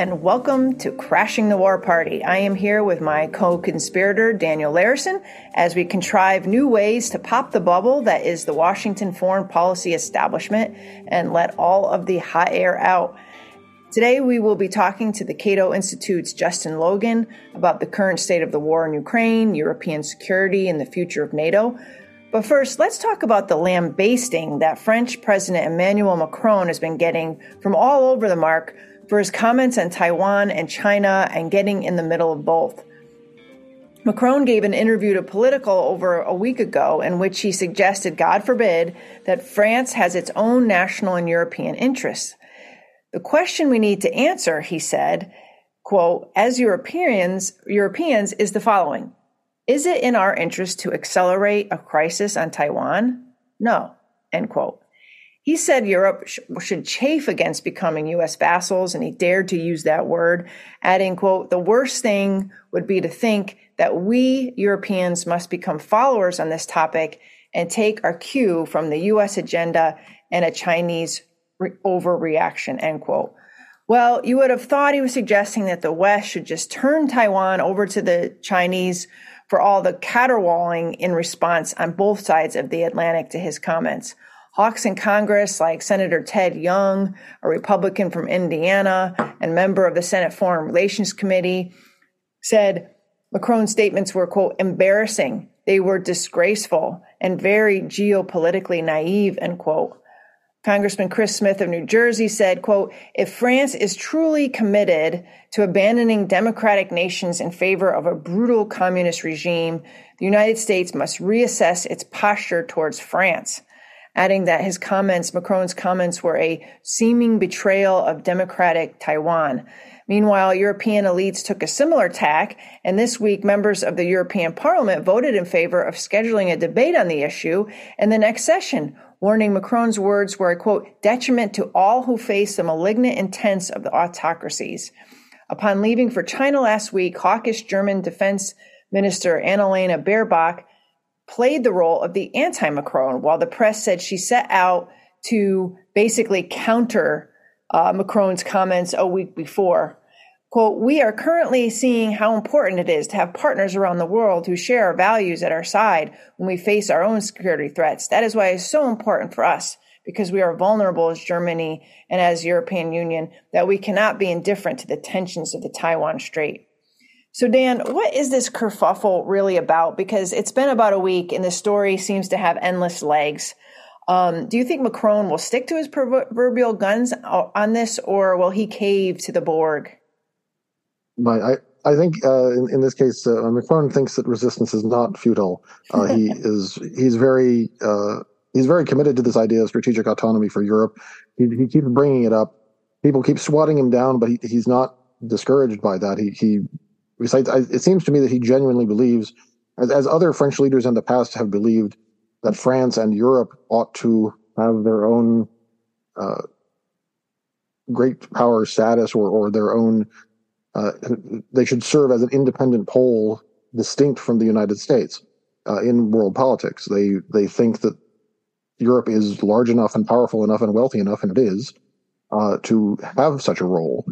And welcome to Crashing the War Party. I am here with my co conspirator, Daniel Larison, as we contrive new ways to pop the bubble that is the Washington foreign policy establishment and let all of the hot air out. Today, we will be talking to the Cato Institute's Justin Logan about the current state of the war in Ukraine, European security, and the future of NATO. But first, let's talk about the lambasting that French President Emmanuel Macron has been getting from all over the mark for his comments on Taiwan and China and getting in the middle of both. Macron gave an interview to Politico over a week ago in which he suggested, God forbid, that France has its own national and European interests. The question we need to answer, he said, quote, as Europeans, Europeans is the following. Is it in our interest to accelerate a crisis on Taiwan? No, end quote. He said Europe sh- should chafe against becoming U.S. vassals, and he dared to use that word, adding, quote, the worst thing would be to think that we Europeans must become followers on this topic and take our cue from the U.S. agenda and a Chinese re- overreaction, end quote. Well, you would have thought he was suggesting that the West should just turn Taiwan over to the Chinese for all the caterwauling in response on both sides of the Atlantic to his comments. Hawks in Congress, like Senator Todd Young, a Republican from Indiana and member of the Senate Foreign Relations Committee, said Macron's statements were, quote, embarrassing. They were disgraceful and very geopolitically naive, end quote. Congressman Chris Smith of New Jersey said, quote, if France is truly committed to abandoning democratic nations in favor of a brutal communist regime, the United States must reassess its posture towards France adding that his comments, Macron's comments, were a seeming betrayal of democratic Taiwan. Meanwhile, European elites took a similar tack, and this week members of the European Parliament voted in favor of scheduling a debate on the issue in the next session, warning Macron's words were a quote, detriment to all who face the malignant intents of the autocracies. Upon leaving for China last week, hawkish German defense minister Annalena Baerbock played the role of the anti Macron, while the press said she set out to basically counter uh, Macron's comments a week before. Quote, we are currently seeing how important it is to have partners around the world who share our values at our side when we face our own security threats. That is why it's so important for us because we are vulnerable as Germany and as European Union that we cannot be indifferent to the tensions of the Taiwan Strait. So, Dan, what is this kerfuffle really about? Because it's been about a week and the story seems to have endless legs. Um, do you think Macron will stick to his proverbial guns on this, or will he cave to the Borg? I, I think uh, in, in, this case, uh, Macron thinks that resistance is not futile. Uh, he is he's very uh, he's very committed to this idea of strategic autonomy for Europe. He, he keeps bringing it up. People keep swatting him down, but he, he's not discouraged by that. He he Besides, it seems to me that he genuinely believes, as, as other French leaders in the past have believed, that France and Europe ought to have their own uh, great power status or, or their own, uh, they should serve as an independent pole distinct from the United States uh, in world politics. They, they think that Europe is large enough and powerful enough and wealthy enough, and it is, uh, to have such a role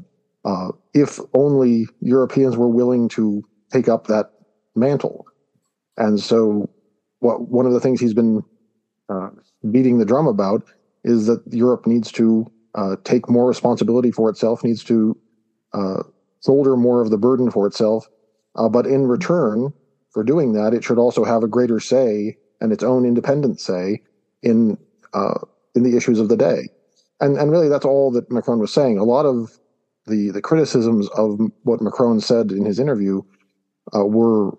uh, if only Europeans were willing to take up that mantle. And so, what one of the things he's been uh, beating the drum about is that Europe needs to uh, take more responsibility for itself, needs to uh, shoulder more of the burden for itself. Uh, but in return for doing that, it should also have a greater say and its own independent say in uh, in the issues of the day. And and really, that's all that Macron was saying. A lot of the the criticisms of what Macron said in his interview uh, were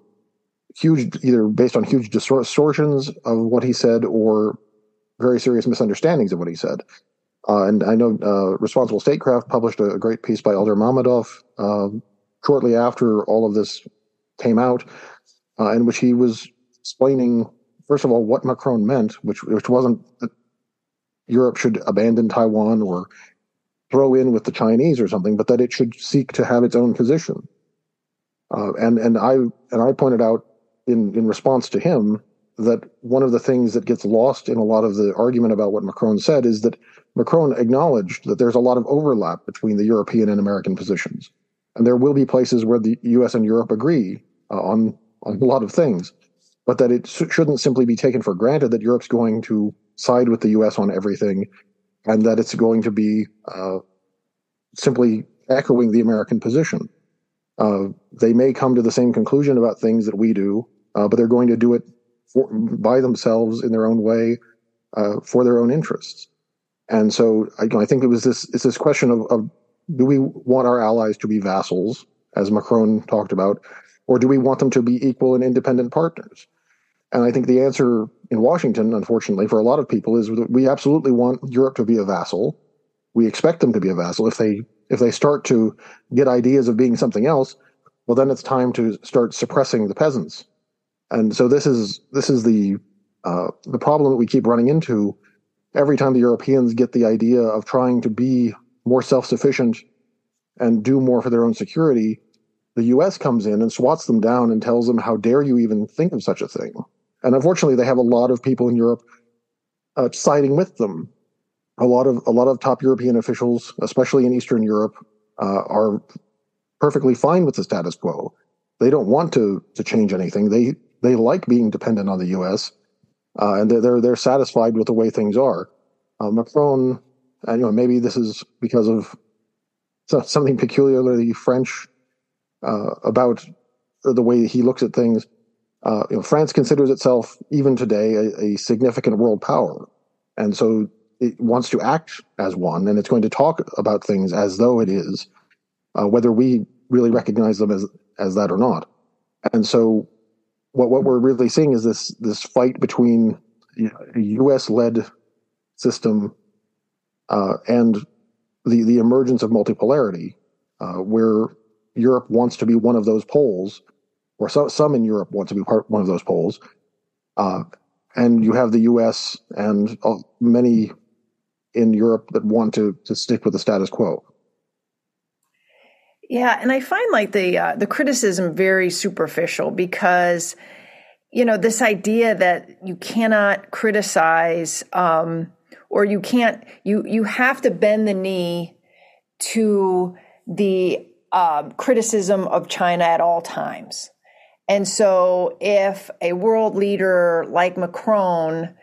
huge, either based on huge distortions of what he said or very serious misunderstandings of what he said. Uh, and I know uh, Responsible Statecraft published a, great piece by Eldar Mamedov um, shortly after all of this came out, uh, in which he was explaining, first of all, what Macron meant, which which wasn't that Europe should abandon Taiwan or throw in with the Chinese or something, but that it should seek to have its own position. Uh, and and I and I pointed out in in response to him that one of the things that gets lost in a lot of the argument about what Macron said is that Macron acknowledged that there's a lot of overlap between the European and American positions. And there will be places where the US and Europe agree uh, on, on a lot of things, but that it sh- shouldn't simply be taken for granted that Europe's going to side with the US on everything and that it's going to be uh, simply echoing the American position. Uh, they may come to the same conclusion about things that we do, uh, but they're going to do it for, by themselves in their own way uh, for their own interests. And so I, I, think it was this it's this question of, of do we want our allies to be vassals, as Macron talked about, or do we want them to be equal and independent partners? And I think the answer in Washington, unfortunately, for a lot of people, is that we absolutely want Europe to be a vassal. We expect them to be a vassal. If they if they start to get ideas of being something else, well, then it's time to start suppressing the peasants. And so this is this is the uh, the problem that we keep running into every time the Europeans get the idea of trying to be more self sufficient and do more for their own security. The U.S. comes in and swats them down and tells them, "How dare you even think of such a thing?" And unfortunately, they have a lot of people in Europe uh, siding with them. A lot of a lot of top European officials, especially in Eastern Europe, uh, are perfectly fine with the status quo. They don't want to to change anything. They they like being dependent on the U.S. Uh, and they're, they're satisfied with the way things are. Uh, Macron, you know, maybe this is because of something peculiarly French uh, about the way he looks at things. Uh, you know, France considers itself even today a, a, significant world power, and so it wants to act as one, and it's going to talk about things as though it is, uh, whether we really recognize them as as that or not. And so, what what we're really seeing is this this fight between a U.S. led system uh, and the the emergence of multipolarity, uh, where Europe wants to be one of those poles or so, some in Europe want to be part one of those poles. Uh, and you have the U.S. and uh, many in Europe that want to to stick with the status quo. Yeah, and I find like the uh, the criticism very superficial because you know this idea that you cannot criticize um, or you can't you you have to bend the knee to the uh, criticism of China at all times. And so, if a world leader like Macron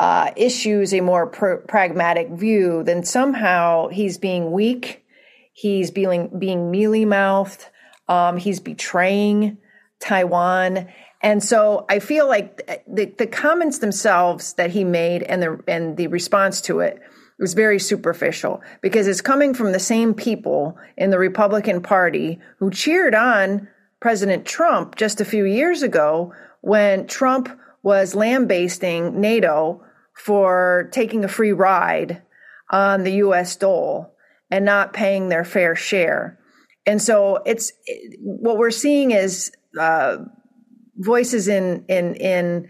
uh, issues a more pr- pragmatic view, then somehow he's being weak, he's being being mealy mouthed, um, he's betraying Taiwan. And so I feel like the, the comments themselves that he made and the and the response to it was very superficial because it's coming from the same people in the Republican Party who cheered on President Trump just a few years ago when Trump was lambasting NATO for taking a free ride on the US dole and not paying their fair share. And so it's what we're seeing is uh, voices in in in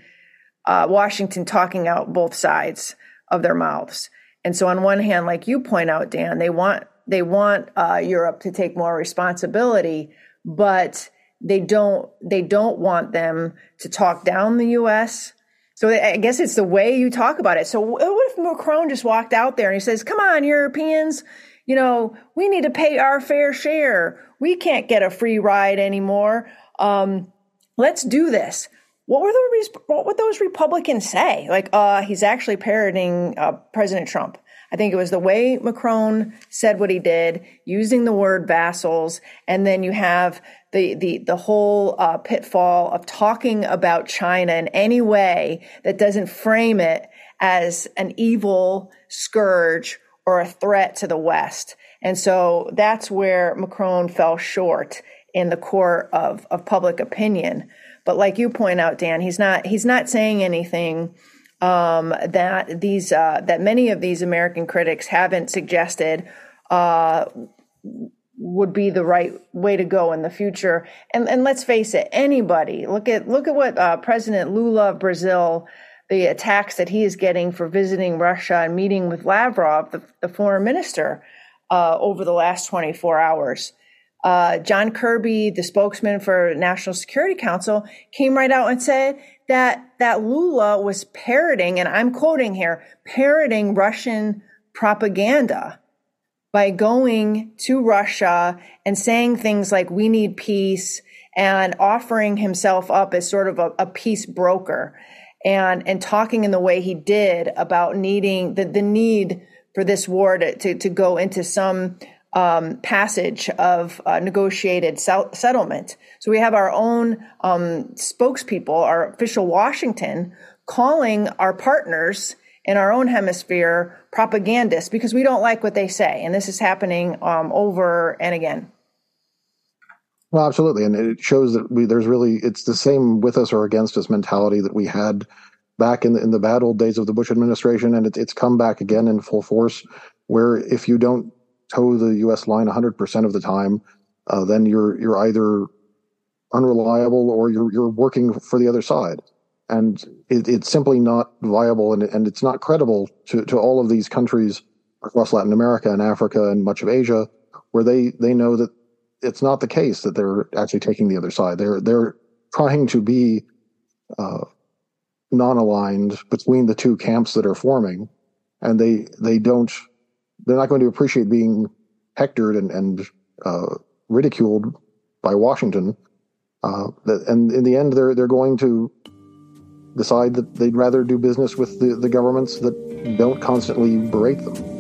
uh, Washington talking out both sides of their mouths. And so on one hand, like you point out, Dan, they want they want uh, Europe to take more responsibility, but they don't they don't want them to talk down the U.S. So I guess it's the way you talk about it. So what if Macron just walked out there and he says, "Come on, Europeans, you know we need to pay our fair share. We can't get a free ride anymore. Um, let's do this." What were the what would those Republicans say? Like, uh, he's actually parroting uh, President Trump. I think it was the way Macron said what he did, using the word vassals, and then you have the the the whole uh, pitfall of talking about China in any way that doesn't frame it as an evil scourge or a threat to the West. And so that's where Macron fell short in the court of, of public opinion. But like you point out, Dan, he's not he's not saying anything um, that these uh, that many of these American critics haven't suggested uh, would be the right way to go in the future. And and let's face it, anybody look at look at what uh, President Lula of Brazil, the attacks that he is getting for visiting Russia and meeting with Lavrov, the, the foreign minister, uh, over the last 24 hours. Uh, John Kirby, the spokesman for National Security Council, came right out and said that that Lula was parroting, and I'm quoting here, parroting Russian propaganda by going to Russia and saying things like, we need peace and offering himself up as sort of a, a peace broker and, and talking in the way he did about needing the, the need for this war to, to, to go into some um, passage of uh, negotiated settlement. So we have our own um, spokespeople, our official Washington, calling our partners in our own hemisphere propagandists because we don't like what they say. And this is happening um, over and again. Well, absolutely. And it shows that we, there's really, it's the same with us or against us mentality that we had back in the, in the bad old days of the Bush administration. And it, it's come back again in full force, where if you don't toe the U.S. line 100% of the time, uh, then you're, you're either unreliable or you're, you're working for the other side and it, it's simply not viable and, and it's not credible to, to all of these countries across Latin America and Africa and much of Asia, where they, they know that it's not the case that they're actually taking the other side. They're they're trying to be uh, non-aligned between the two camps that are forming, and they they don't they're not going to appreciate being hectored and and uh, ridiculed by Washington. Uh, and in the end, they're they're going to decide that they'd rather do business with the, the governments that don't constantly berate them.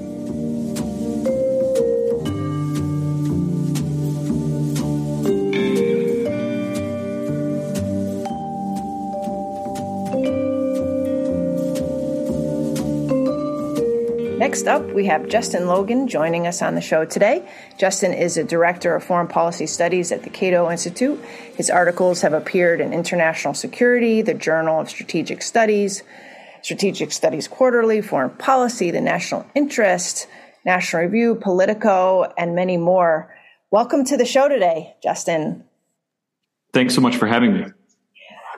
Next up, we have Justin Logan joining us on the show today. Justin is a director of foreign policy studies at the Cato Institute. His articles have appeared in International Security, the Journal of Strategic Studies, Strategic Studies Quarterly, Foreign Policy, The National Interest, National Review, Politico, and many more. Welcome to the show today, Justin. Thanks so much for having me.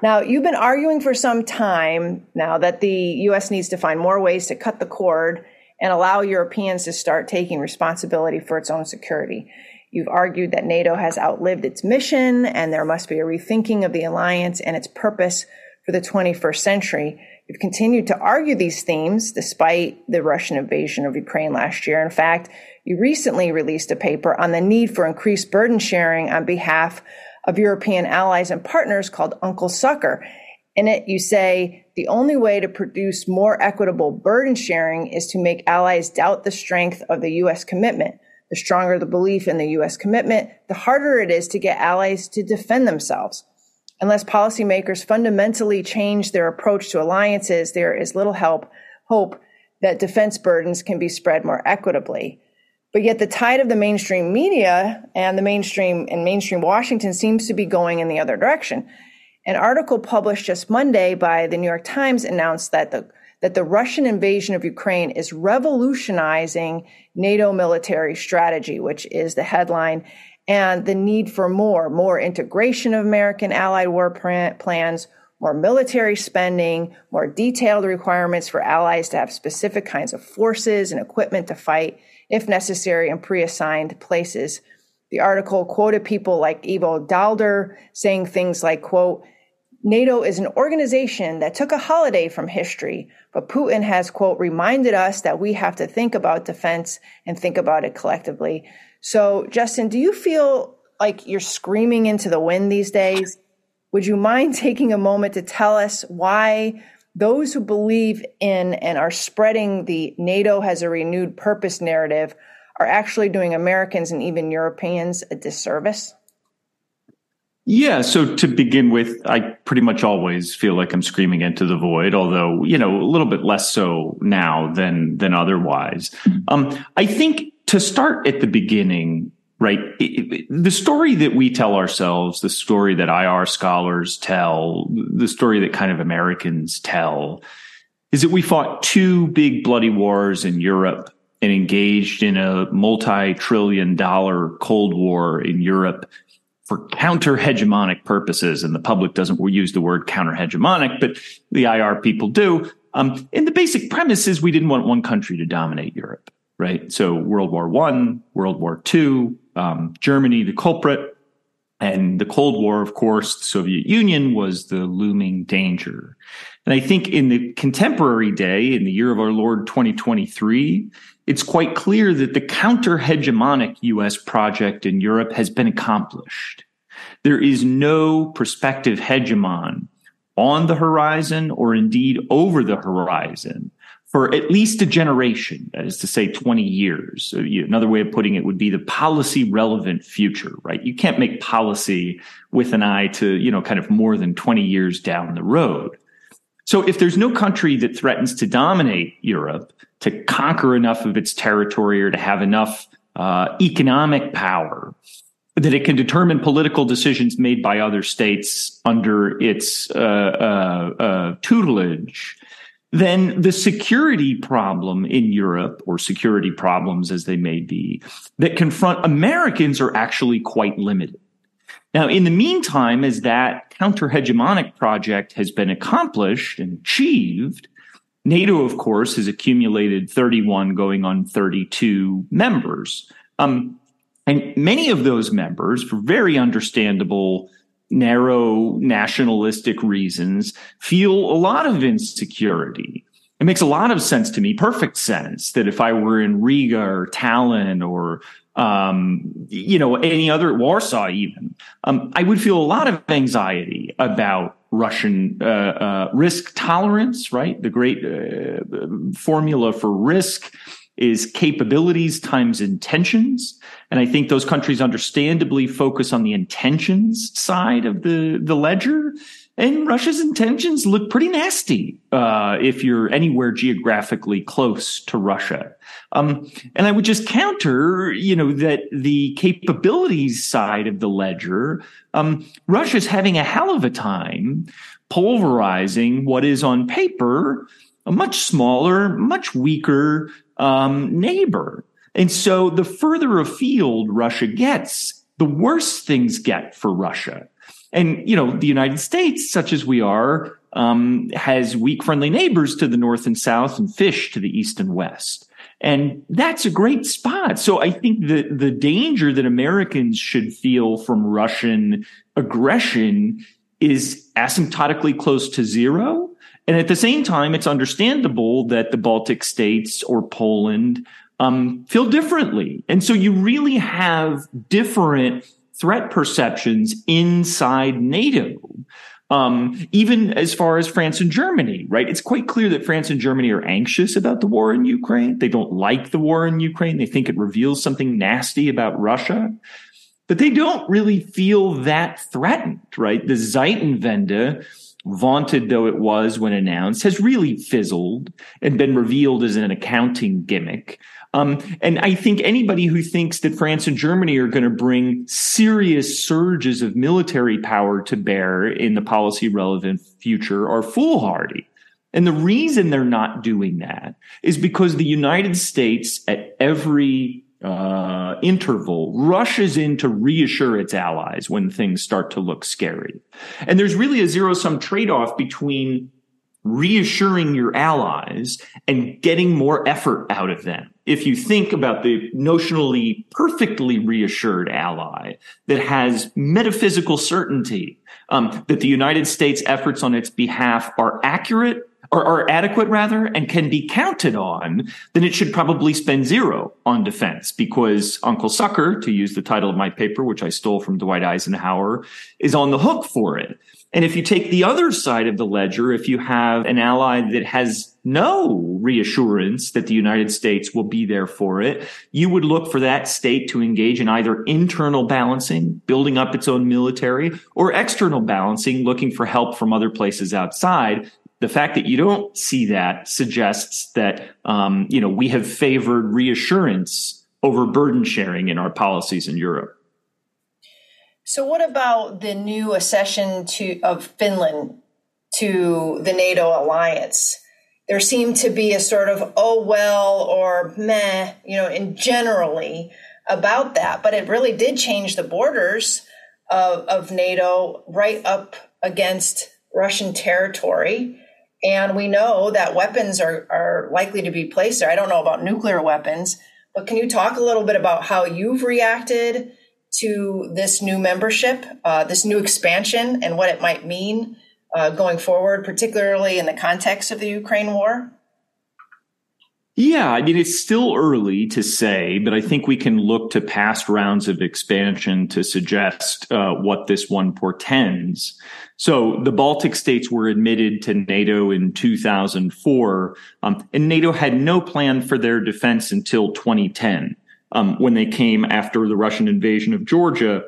Now, you've been arguing for some time now that the U.S. needs to find more ways to cut the cord and allow Europeans to start taking responsibility for its own security. You've argued that NATO has outlived its mission and there must be a rethinking of the alliance and its purpose for the 21st century. You've continued to argue these themes despite the Russian invasion of Ukraine last year. In fact, you recently released a paper on the need for increased burden sharing on behalf of European allies and partners called Uncle Sucker. In it, you say the only way to produce more equitable burden sharing is to make allies doubt the strength of the U.S. commitment. The stronger the belief in the U.S. commitment, the harder it is to get allies to defend themselves. Unless policymakers fundamentally change their approach to alliances, there is little help, hope that defense burdens can be spread more equitably. But yet the tide of the mainstream media and the mainstream and mainstream Washington seems to be going in the other direction. An article published just Monday by the New York Times announced that the that the Russian invasion of Ukraine is revolutionizing NATO military strategy, which is the headline, and the need for more, more integration of American allied war plans, more military spending, more detailed requirements for allies to have specific kinds of forces and equipment to fight, if necessary, in pre assigned places. The article quoted people like Ivo Daalder saying things like, quote, NATO is an organization that took a holiday from history, but Putin has, quote, reminded us that we have to think about defense and think about it collectively. So, Justin, do you feel like you're screaming into the wind these days? Would you mind taking a moment to tell us why those who believe in and are spreading the NATO has a renewed purpose narrative are actually doing Americans and even Europeans a disservice? Yeah. So to begin with, I pretty much always feel like I'm screaming into the void, although, you know, a little bit less so now than, than otherwise. Um, I think to start at the beginning, right? It, it, the story that we tell ourselves, the story that IR scholars tell, the story that kind of Americans tell is that we fought two big bloody wars in Europe and engaged in a multi trillion dollar Cold War in Europe for counter hegemonic purposes, and the public doesn't use the word counter hegemonic, but the IR people do. Um, and the basic premise is we didn't want one country to dominate Europe, right? So World War One, World War Two, um, Germany, the culprit, and the Cold War, of course, the Soviet Union was the looming danger. And I think in the contemporary day, in the year of our Lord 2023, it's quite clear that the counter hegemonic US project in Europe has been accomplished. There is no prospective hegemon on the horizon or indeed over the horizon for at least a generation, that is to say 20 years. Another way of putting it would be the policy relevant future, right? You can't make policy with an eye to, you know, kind of more than 20 years down the road. So if there's no country that threatens to dominate Europe, to conquer enough of its territory or to have enough uh, economic power that it can determine political decisions made by other states under its uh, uh, uh, tutelage, then the security problem in Europe, or security problems as they may be, that confront Americans are actually quite limited. Now, in the meantime, as that counter hegemonic project has been accomplished and achieved, NATO, of course, has accumulated 31 going on 32 members. Um, and many of those members, for very understandable, narrow nationalistic reasons, feel a lot of insecurity. It makes a lot of sense to me, perfect sense, that if I were in Riga or Tallinn or um, you know, any other Warsaw, even, um, I would feel a lot of anxiety about Russian uh, uh, risk tolerance. Right, the great uh, formula for risk is capabilities times intentions. And I think those countries understandably focus on the intentions side of the, the ledger. And Russia's intentions look pretty nasty uh, if you're anywhere geographically close to Russia. Um, and I would just counter, you know, that the capabilities side of the ledger, um, Russia's having a hell of a time pulverizing what is on paper a much smaller, much weaker um, neighbor. And so the further afield Russia gets, the worse things get for Russia. And, you know, the United States, such as we are, um, has weak friendly neighbors to the north and south and fish to the east and west. And that's a great spot. So I think the, the danger that Americans should feel from Russian aggression is asymptotically close to zero. And at the same time, it's understandable that the Baltic states or Poland um, feel differently. And so you really have different threat perceptions inside NATO. Um, even as far as France and Germany, right? It's quite clear that France and Germany are anxious about the war in Ukraine. They don't like the war in Ukraine. They think it reveals something nasty about Russia, but they don't really feel that threatened, right? The Zeitenwende vaunted though it was when announced, has really fizzled and been revealed as an accounting gimmick. Um, and I think anybody who thinks that France and Germany are going to bring serious surges of military power to bear in the policy relevant future are foolhardy. And the reason they're not doing that is because the United States at every uh, interval rushes in to reassure its allies when things start to look scary. And there's really a zero sum trade off between reassuring your allies and getting more effort out of them. If you think about the notionally perfectly reassured ally that has metaphysical certainty um, that the United States efforts on its behalf are accurate or are adequate rather and can be counted on, then it should probably spend zero on defense because Uncle Sucker, to use the title of my paper, which I stole from Dwight Eisenhower, is on the hook for it. And if you take the other side of the ledger, if you have an ally that has no reassurance that the United States will be there for it, you would look for that state to engage in either internal balancing, building up its own military, or external balancing, looking for help from other places outside the fact that you don't see that suggests that um, you know we have favored reassurance over burden sharing in our policies in Europe. So, what about the new accession to of Finland to the NATO alliance? There seemed to be a sort of oh well or meh, you know, in generally about that, but it really did change the borders of, of NATO right up against Russian territory. And we know that weapons are, are likely to be placed there. I don't know about nuclear weapons, but can you talk a little bit about how you've reacted to this new membership, uh, this new expansion, and what it might mean uh, going forward, particularly in the context of the Ukraine war? Yeah, I mean, it's still early to say, but I think we can look to past rounds of expansion to suggest uh, what this one portends. So the Baltic states were admitted to NATO in 2004, um, and NATO had no plan for their defense until 2010, um, when they came after the Russian invasion of Georgia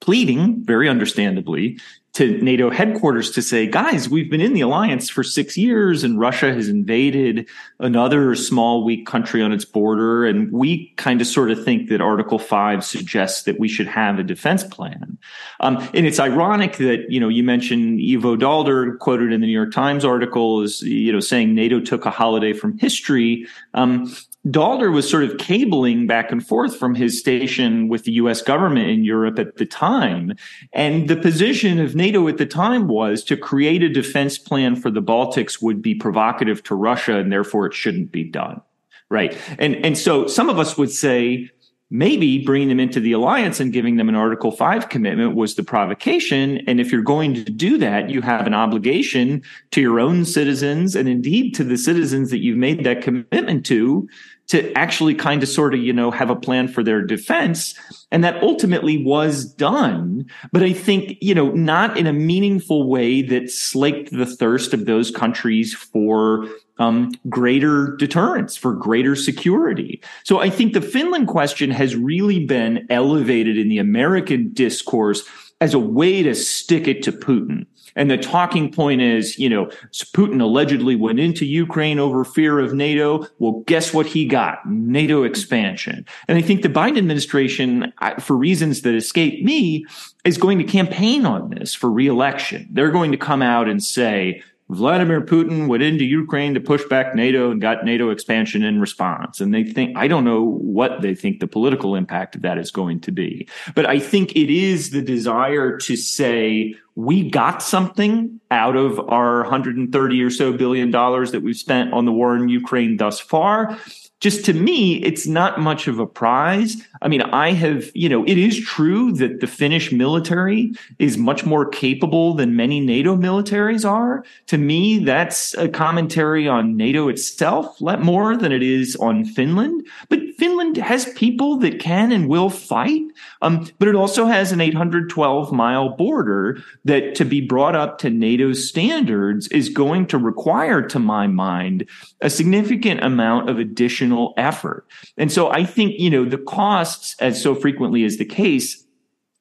pleading, very understandably, to NATO headquarters to say, guys, we've been in the alliance for six years and Russia has invaded another small, weak country on its border. And we kind of sort of think that Article 5 suggests that we should have a defense plan. Um, and it's ironic that, you know, you mentioned Ivo Daalder quoted in the New York Times article is, you know, saying NATO took a holiday from history. Um, Daalder was sort of cabling back and forth from his station with the US government in Europe at the time. And the position of NATO at the time was to create a defense plan for the Baltics would be provocative to Russia and therefore it shouldn't be done. Right. And, and so some of us would say, maybe bringing them into the alliance and giving them an Article 5 commitment was the provocation. And if you're going to do that, you have an obligation to your own citizens and indeed to the citizens that you've made that commitment to to actually kind of sort of, you know, have a plan for their defense. And that ultimately was done. But I think, you know, not in a meaningful way that slaked the thirst of those countries for um, greater deterrence, for greater security. So I think the Finland question has really been elevated in the American discourse as a way to stick it to Putin. And the talking point is, you know, Putin allegedly went into Ukraine over fear of NATO. Well, guess what he got? NATO expansion. And I think the Biden administration, for reasons that escape me, is going to campaign on this for reelection. They're going to come out and say, Vladimir Putin went into Ukraine to push back NATO and got NATO expansion in response. And they think, I don't know what they think the political impact of that is going to be. But I think it is the desire to say, we got something out of our 130 or so billion dollars that we've spent on the war in Ukraine thus far just to me, it's not much of a prize. I mean, I have, you know, it is true that the Finnish military is much more capable than many NATO militaries are. To me, that's a commentary on NATO itself, more than it is on Finland. But Finland has people that can and will fight. Um, but it also has an 812 mile border that to be brought up to NATO standards is going to require, to my mind, a significant amount of additional effort. And so I think, you know, the costs, as so frequently is the case,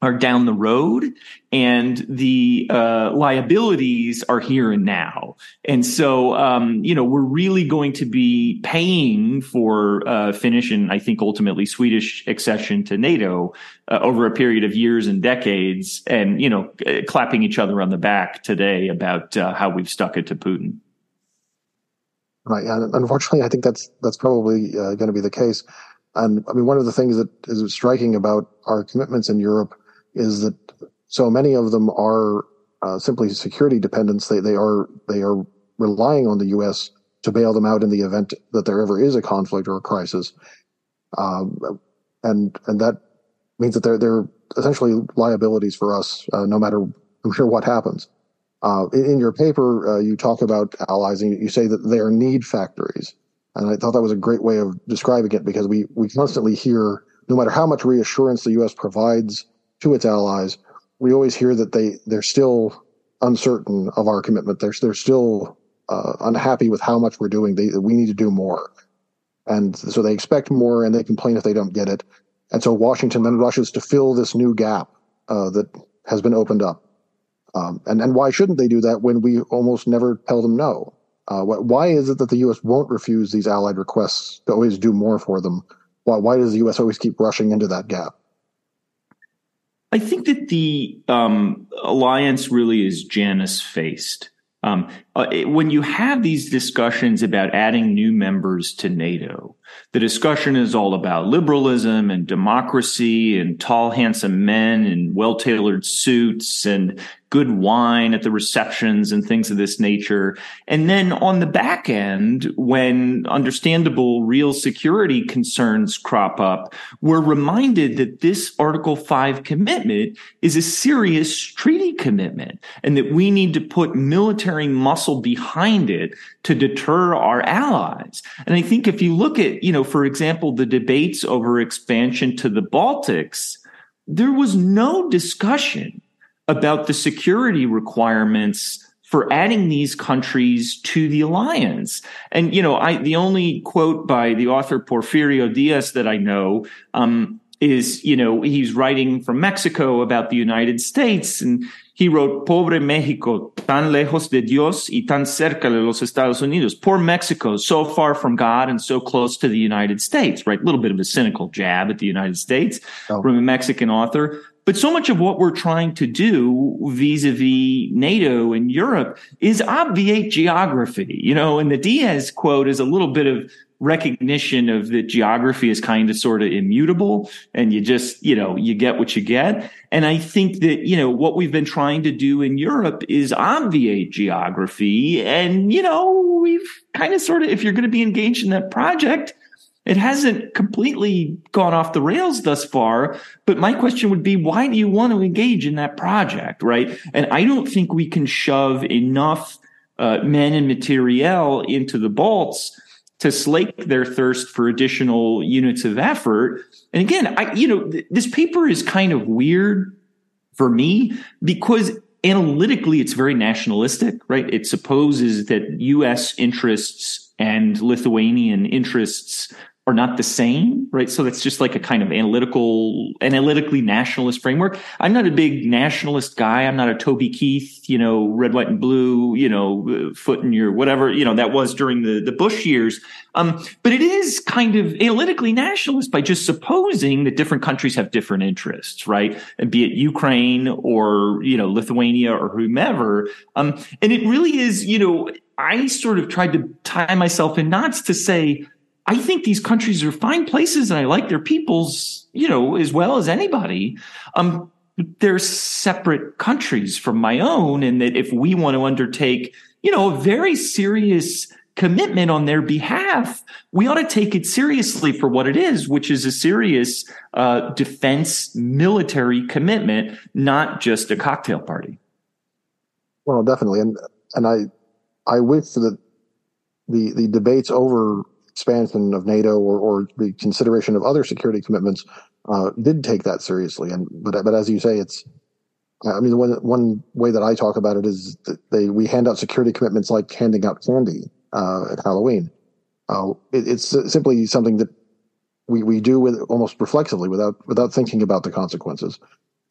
are down the road and the uh, liabilities are here and now. And so, um, you know, we're really going to be paying for uh, Finnish and I think ultimately Swedish accession to NATO uh, over a period of years and decades and, you know, clapping each other on the back today about uh, how we've stuck it to Putin. Right. And unfortunately, I think that's that's probably uh, going to be the case. And I mean, one of the things that is striking about our commitments in Europe is that so many of them are uh, simply security dependents. They they are they are relying on the U.S. to bail them out in the event that there ever is a conflict or a crisis, um, and and that means that they're they're essentially liabilities for us, uh, no matter no matter what happens. Uh, in, in, your paper, uh, you talk about allies, and you say that they are need factories, and I thought that was a great way of describing it because we we constantly hear, no matter how much reassurance the U.S. provides to its allies, we always hear that they they're still uncertain of our commitment. They're they're still uh, unhappy with how much we're doing. They we need to do more, and so they expect more, and they complain if they don't get it. And so Washington then rushes to fill this new gap uh, that has been opened up. Um, and and why shouldn't they do that when we almost never tell them no? Uh, why is it that the U.S. won't refuse these allied requests to always do more for them? Why why does the U.S. always keep rushing into that gap? I think that the um, alliance really is Janus faced. Um, uh, when you have these discussions about adding new members to NATO, The discussion is all about liberalism and democracy and tall, handsome men in well tailored suits and good wine at the receptions and things of this nature. And then on the back end, when understandable real security concerns crop up, we're reminded that this Article 5 commitment is a serious treaty commitment and that we need to put military muscle behind it to deter our allies. And I think if you look at, you know, for example, the debates over expansion to the Baltics, there was no discussion about the security requirements for adding these countries to the alliance. And, you know, I, the only quote by the author Porfirio Diaz that I know, um, is, you know, he's writing from Mexico about the United States and he wrote, Pobre México, tan lejos de Dios y tan cerca de los Estados Unidos. Poor Mexico, so far from God and so close to the United States, right? A little bit of a cynical jab at the United States oh. from a Mexican author. But so much of what we're trying to do vis-a-vis NATO and Europe is obviate geography, you know, and the Diaz quote is a little bit of recognition of that geography is kind of sort of immutable and you just, you know, you get what you get. And I think that, you know, what we've been trying to do in Europe is obviate geography. And, you know, we've kind of sort of, if you're going to be engaged in that project, it hasn't completely gone off the rails thus far. But my question would be, why do you want to engage in that project? Right. And I don't think we can shove enough uh, men and materiel into the Balts to slake their thirst for additional units of effort. And again, I, you know, th- this paper is kind of weird for me because analytically it's very nationalistic, right? It supposes that U.S. interests and Lithuanian interests are not the same, right? So that's just like a kind of analytical, analytically nationalist framework. I'm not a big nationalist guy. I'm not a Toby Keith, you know, red, white, and blue, you know, foot in your whatever, you know, that was during the, the Bush years. Um, but it is kind of analytically nationalist by just supposing that different countries have different interests, right? And be it Ukraine or, you know, Lithuania or whomever. Um, and it really is, you know, I sort of tried to tie myself in knots to say, I think these countries are fine places and I like their peoples, you know, as well as anybody. Um, they're separate countries from my own. And that if we want to undertake, you know, a very serious commitment on their behalf, we ought to take it seriously for what it is, which is a serious uh, defense military commitment, not just a cocktail party. Well, definitely, and and I I wish that the the debates over expansion of NATO or, or the consideration of other security commitments uh, did take that seriously. And but but as you say, it's I mean one one way that I talk about it is that they we hand out security commitments like handing out candy uh, at Halloween. Uh, it, it's simply something that we we do with almost reflexively without without thinking about the consequences.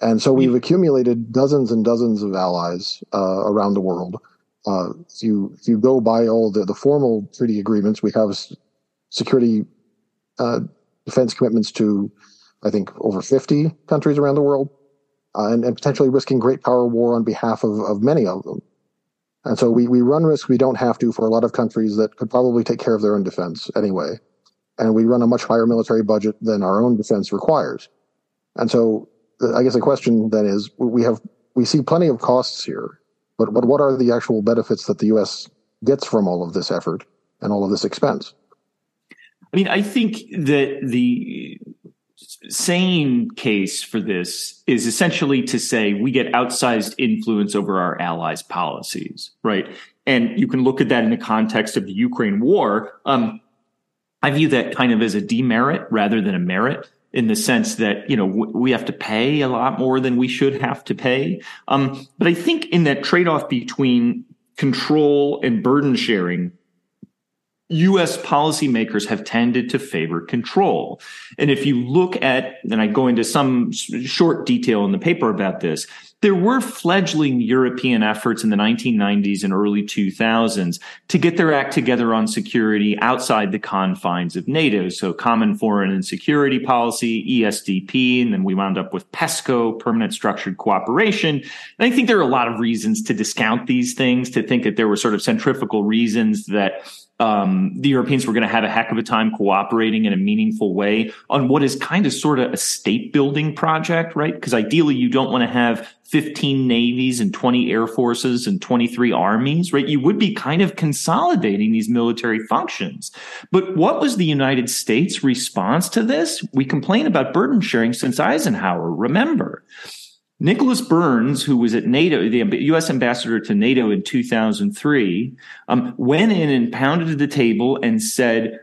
And so we've accumulated dozens and dozens of allies uh, around the world. Uh, if you you go by all the, the formal treaty agreements, we have security uh, defense commitments to, I think, over 50 countries around the world, uh, and, and, potentially risking great power war on behalf of, of many of them. And so we, we run risks we don't have to for a lot of countries that could probably take care of their own defense anyway. And we run a much higher military budget than our own defense requires. And so I guess the question then is we have we see plenty of costs here, but, but what are the actual benefits that the US gets from all of this effort and all of this expense? I mean, I think that the sane case for this is essentially to say we get outsized influence over our allies' policies, right? And you can look at that in the context of the Ukraine war. Um, I view that kind of as a demerit rather than a merit in the sense that you know we have to pay a lot more than we should have to pay. Um, but I think in that trade off between control and burden sharing, US policymakers have tended to favor control. And if you look at, and I go into some short detail in the paper about this, there were fledgling European efforts in the 1990s and early 2000s to get their act together on security outside the confines of NATO. So common foreign and security policy, ESDP, and then we wound up with PESCO, permanent structured cooperation. And I think there are a lot of reasons to discount these things, to think that there were sort of centrifugal reasons that um, the Europeans were going to have a heck of a time cooperating in a meaningful way on what is kind of sort of a state building project, right? Because ideally, you don't want to have 15 navies and 20 air forces and 23 armies, right? You would be kind of consolidating these military functions. But what was the United States response to this? We complain about burden sharing since Eisenhower. Remember, Nicholas Burns, who was at NATO, the U.S. ambassador to NATO in 2003, um, went in and pounded the table and said,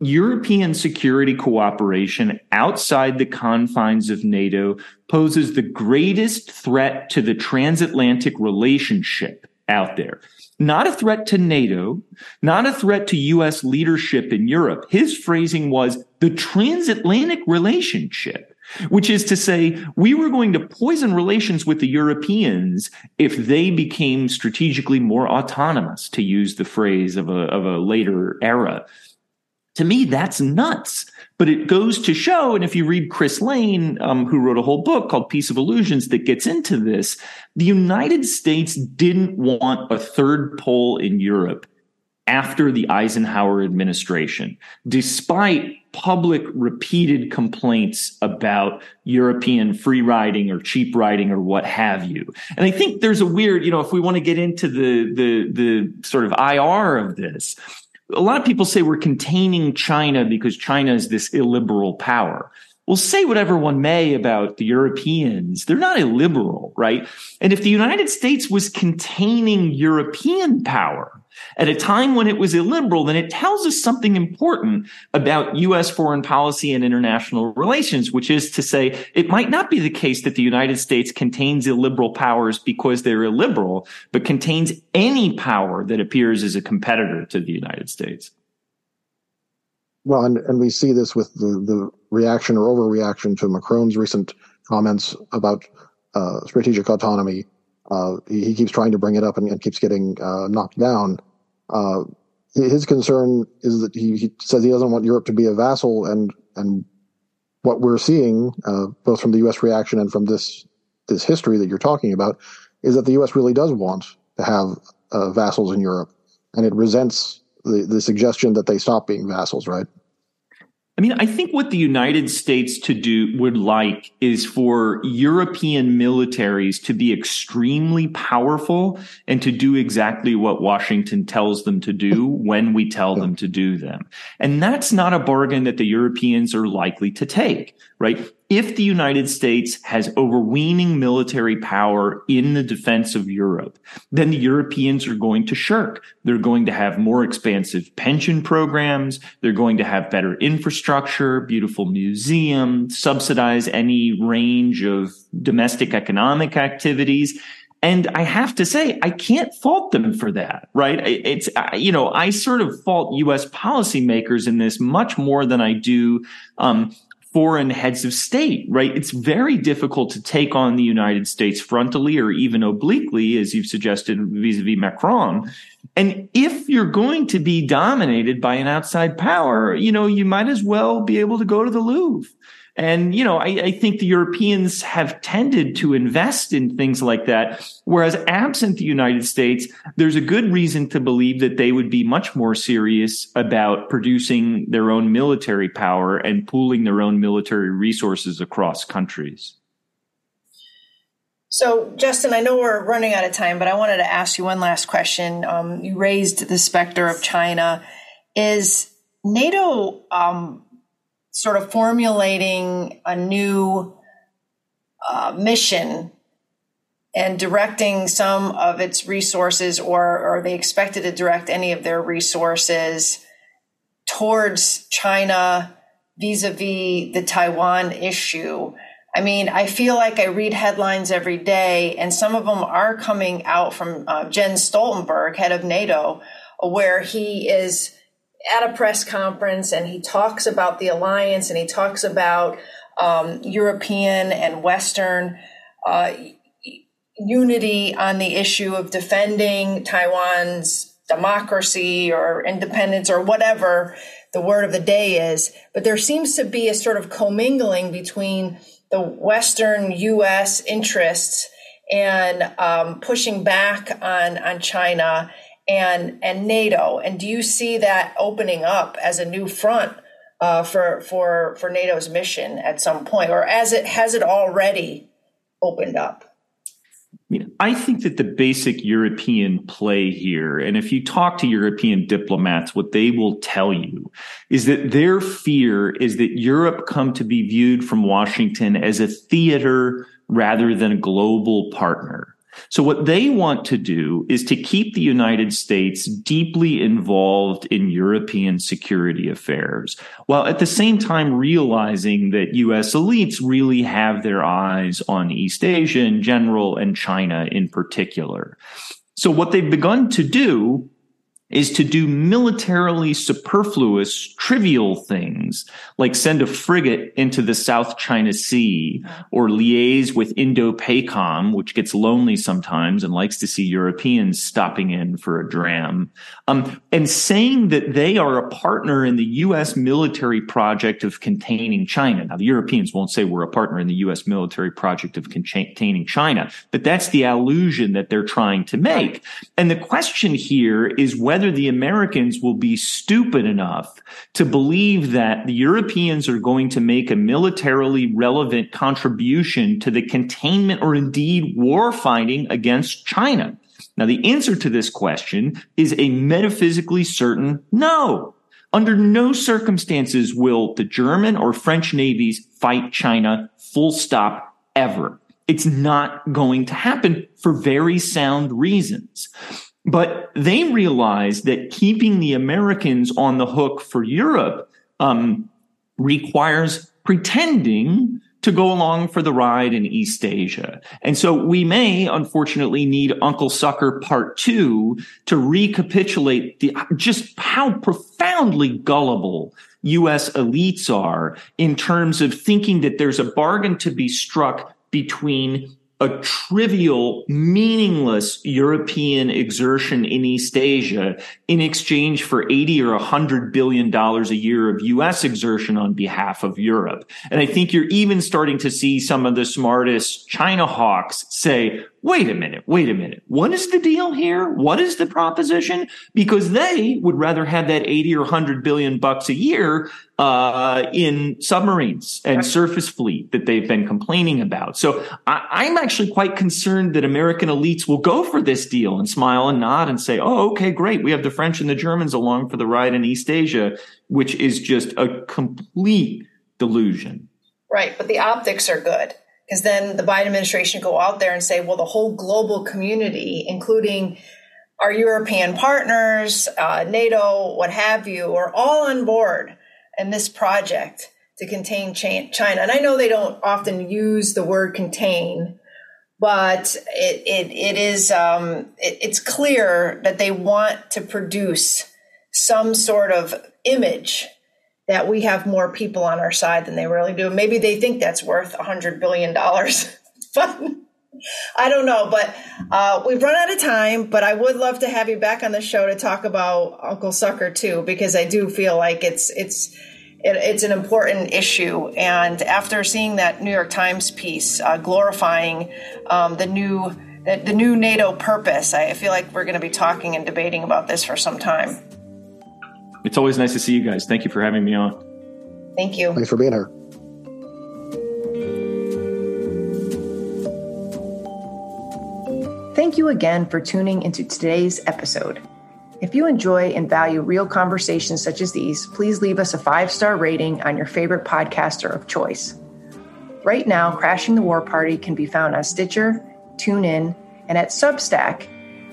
European security cooperation outside the confines of NATO poses the greatest threat to the transatlantic relationship out there. Not a threat to NATO, not a threat to US leadership in Europe. His phrasing was the transatlantic relationship which is to say, we were going to poison relations with the Europeans if they became strategically more autonomous, to use the phrase of a, of a later era. To me, that's nuts. But it goes to show, and if you read Chris Layne, um, who wrote a whole book called Peace of Illusions that gets into this, the United States didn't want a third pole in Europe after the Eisenhower administration, despite public repeated complaints about European free riding or cheap riding or what have you. And I think there's a weird, you know, if we want to get into the, the, the sort of IR of this, a lot of people say we're containing China because China is this illiberal power. Well, say whatever one may about the Europeans. They're not illiberal, right? And if the United States was containing European power, at a time when it was illiberal, then it tells us something important about U.S. foreign policy and international relations, which is to say it might not be the case that the United States contains illiberal powers because they're illiberal, but contains any power that appears as a competitor to the United States. Well, and, and we see this with the, the reaction or overreaction to Macron's recent comments about uh, strategic autonomy. Uh, he, he, keeps trying to bring it up and, and keeps getting uh, knocked down. Uh, his concern is that he, he, says he doesn't want Europe to be a vassal, and and what we're seeing, uh, both from the U.S. reaction and from this this history that you're talking about, is that the U.S. really does want to have uh, vassals in Europe, and it resents the the suggestion that they stop being vassals. Right? I mean, I think what the United States to do would like is for European militaries to be extremely powerful and to do exactly what Washington tells them to do when we tell them to do them. And that's not a bargain that the Europeans are likely to take, right? If the United States has overweening military power in the defense of Europe, then the Europeans are going to shirk. They're going to have more expansive pension programs. They're going to have better infrastructure, beautiful museums, subsidize any range of domestic economic activities. And I have to say, I can't fault them for that, right? It's, you know, I sort of fault U.S. policymakers in this much more than I do, um, foreign heads of state, right? It's very difficult to take on the United States frontally or even obliquely, as you've suggested vis-a-vis Macron. And if you're going to be dominated by an outside power, you know, you might as well be able to go to the Louvre and, you know, I, I, think the Europeans have tended to invest in things like that. Whereas absent the United States, there's a good reason to believe that they would be much more serious about producing their own military power and pooling their own military resources across countries. So, Justin, I know we're running out of time, but I wanted to ask you one last question. Um, you raised the specter of China. Is NATO um, sort of formulating a new uh, mission and directing some of its resources, or, are they expected to direct any of their resources towards China vis a vis the Taiwan issue? I mean, I feel like I read headlines every day, and some of them are coming out from uh, Jens Stoltenberg, head of NATO, where he is at a press conference and he talks about the alliance and he talks about um, European and Western uh, unity on the issue of defending Taiwan's democracy or independence or whatever the word of the day is. But there seems to be a sort of commingling between the Western U.S. interests and um, pushing back on on China and and NATO? And do you see that opening up as a new front uh, for for for NATO's mission at some point, or as it has it already opened up? I mean, I think that the basic European play here, and if you talk to European diplomats, what they will tell you is that their fear is that Europe come to be viewed from Washington as a theater rather than a global partner. So what they want to do is to keep the United States deeply involved in European security affairs, while at the same time realizing that US elites really have their eyes on East Asia in general and China in particular. So what they've begun to do is to do militarily superfluous, trivial things like send a frigate into the South China Sea or liaise with Indo-PACOM, which gets lonely sometimes and likes to see Europeans stopping in for a dram, um, and saying that they are a partner in the U.S. military project of containing China. Now, the Europeans won't say we're a partner in the U.S. military project of containing China, but that's the allusion that they're trying to make. And the question here is whether whether the Americans will be stupid enough to believe that the Europeans are going to make a militarily relevant contribution to the containment or indeed war fighting against China. Now, the answer to this question is a metaphysically certain no. Under no circumstances will the German or French navies fight China full stop ever. It's not going to happen for very sound reasons. But they realized that keeping the Americans on the hook for Europe um, requires pretending to go along for the ride in East Asia. And so we may unfortunately need Uncle Sucker part two to recapitulate the, just how profoundly gullible US elites are in terms of thinking that there's a bargain to be struck between a trivial, meaningless European exertion in East Asia in exchange for 80 or 100 billion dollars a year of US exertion on behalf of Europe. And I think you're even starting to see some of the smartest China hawks say, wait a minute, wait a minute. What is the deal here? What is the proposition? Because they would rather have that 80 or 100 billion bucks a year uh, in submarines and surface fleet that they've been complaining about. So I, am actually quite concerned that American elites will go for this deal and smile and nod and say, oh, okay, great. We have the French and the Germans along for the ride in East Asia, which is just a complete delusion. Right. But the optics are good because then the Biden administration go out there and say, well, the whole global community, including our European partners, uh, NATO, what have you, are all on board in this project to contain China. And I know they don't often use the word contain, but it, it, it is um, it, it's clear that they want to produce some sort of image that we have more people on our side than they really do. Maybe they think that's worth a hundred billion dollars, but I don't know. But uh, we've run out of time. But I would love to have you back on the show to talk about Uncle Sucker too, because I do feel like it's it's it, it's an important issue. And after seeing that New York Times piece uh, glorifying um, the new the, the new NATO purpose, I feel like we're going to be talking and debating about this for some time. It's always nice to see you guys. Thank you for having me on. Thank you. Thanks for being here. Thank you again for tuning into today's episode. If you enjoy and value real conversations such as these, please leave us a five star rating on your favorite podcaster of choice. Right now, Crashing the War Party can be found on Stitcher, TuneIn, and at Substack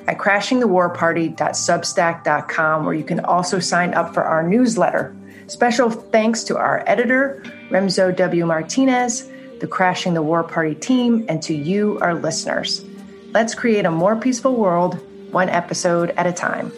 at crashingthewarparty.substack.com, where you can also sign up for our newsletter. Special thanks to our editor, Remzo W. Martinez, the Crashing the War Party team, and to you, our listeners. Let's create a more peaceful world, one episode at a time.